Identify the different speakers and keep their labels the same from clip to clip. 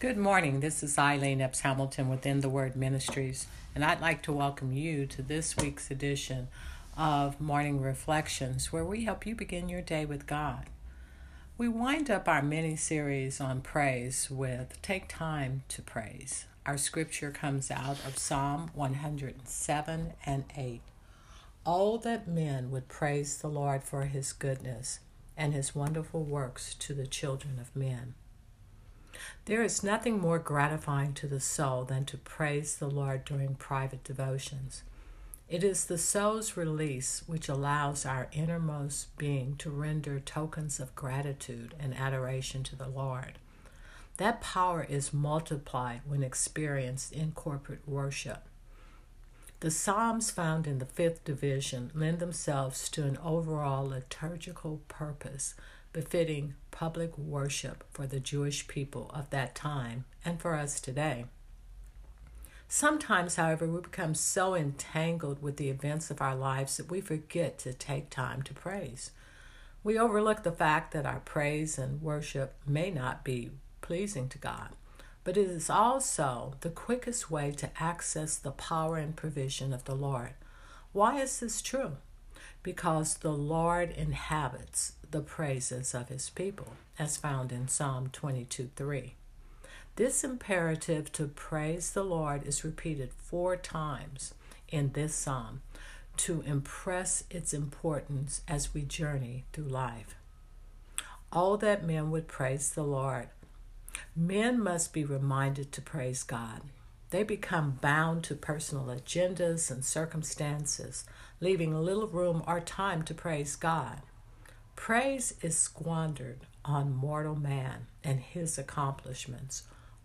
Speaker 1: Good morning. This is Eileen Epps Hamilton within the Word Ministries, and I'd like to welcome you to this week's edition of Morning Reflections, where we help you begin your day with God. We wind up our mini series on praise with Take Time to Praise. Our scripture comes out of Psalm 107 and 8. Oh, that men would praise the Lord for his goodness and his wonderful works to the children of men. There is nothing more gratifying to the soul than to praise the Lord during private devotions. It is the soul's release which allows our innermost being to render tokens of gratitude and adoration to the Lord. That power is multiplied when experienced in corporate worship. The Psalms found in the fifth division lend themselves to an overall liturgical purpose befitting public worship for the Jewish people of that time and for us today. Sometimes, however, we become so entangled with the events of our lives that we forget to take time to praise. We overlook the fact that our praise and worship may not be pleasing to God, but it is also the quickest way to access the power and provision of the Lord. Why is this true? Because the Lord inhabits the praises of his people, as found in Psalm 22 3. This imperative to praise the Lord is repeated four times in this psalm to impress its importance as we journey through life. Oh, that men would praise the Lord. Men must be reminded to praise God. They become bound to personal agendas and circumstances, leaving little room or time to praise God. Praise is squandered on mortal man and his accomplishments,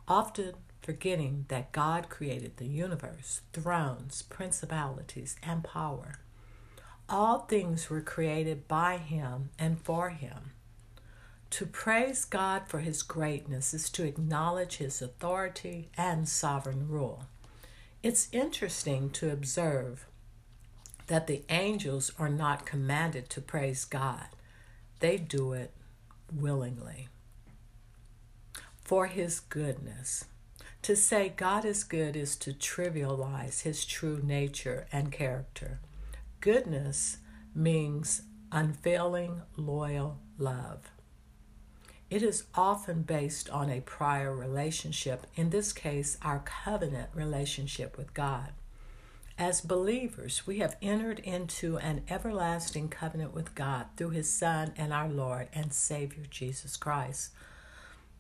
Speaker 1: often forgetting that God created the universe, thrones, principalities, and power. All things were created by him and for him. To praise God for his greatness is to acknowledge his authority and sovereign rule. It's interesting to observe that the angels are not commanded to praise God they do it willingly for his goodness. To say God is good is to trivialize his true nature and character. Goodness means unfailing, loyal love. It is often based on a prior relationship, in this case, our covenant relationship with God. As believers, we have entered into an everlasting covenant with God through His Son and our Lord and Savior Jesus Christ.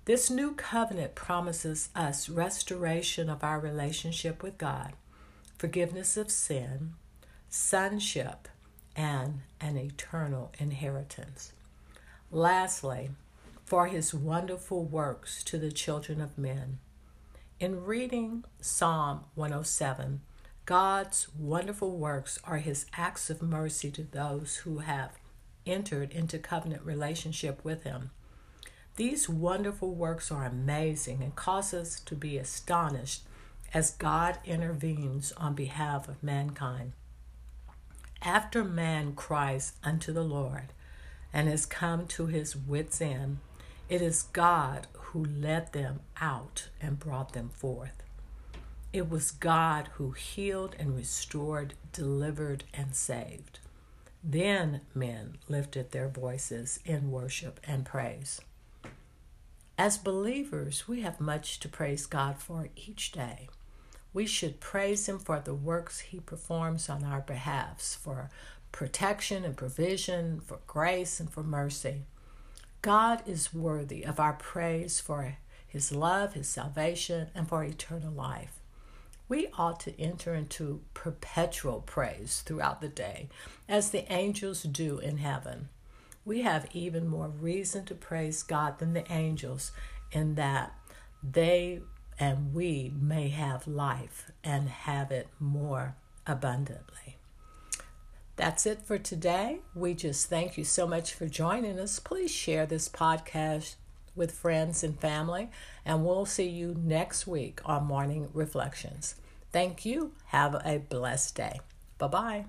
Speaker 1: This new covenant promises us restoration of our relationship with God, forgiveness of sin, sonship, and an eternal inheritance. Lastly, for his wonderful works to the children of men. In reading Psalm 107, God's wonderful works are his acts of mercy to those who have entered into covenant relationship with him. These wonderful works are amazing and cause us to be astonished as God intervenes on behalf of mankind. After man cries unto the Lord and has come to his wits' end, it is God who led them out and brought them forth. It was God who healed and restored, delivered and saved. Then men lifted their voices in worship and praise. As believers, we have much to praise God for each day. We should praise Him for the works He performs on our behalfs, for protection and provision, for grace and for mercy. God is worthy of our praise for His love, His salvation, and for eternal life we ought to enter into perpetual praise throughout the day, as the angels do in heaven. We have even more reason to praise God than the angels, in that they and we may have life and have it more abundantly. That's it for today. We just thank you so much for joining us. Please share this podcast with friends and family, and we'll see you next week on Morning Reflections. Thank you. Have a blessed day. Bye bye.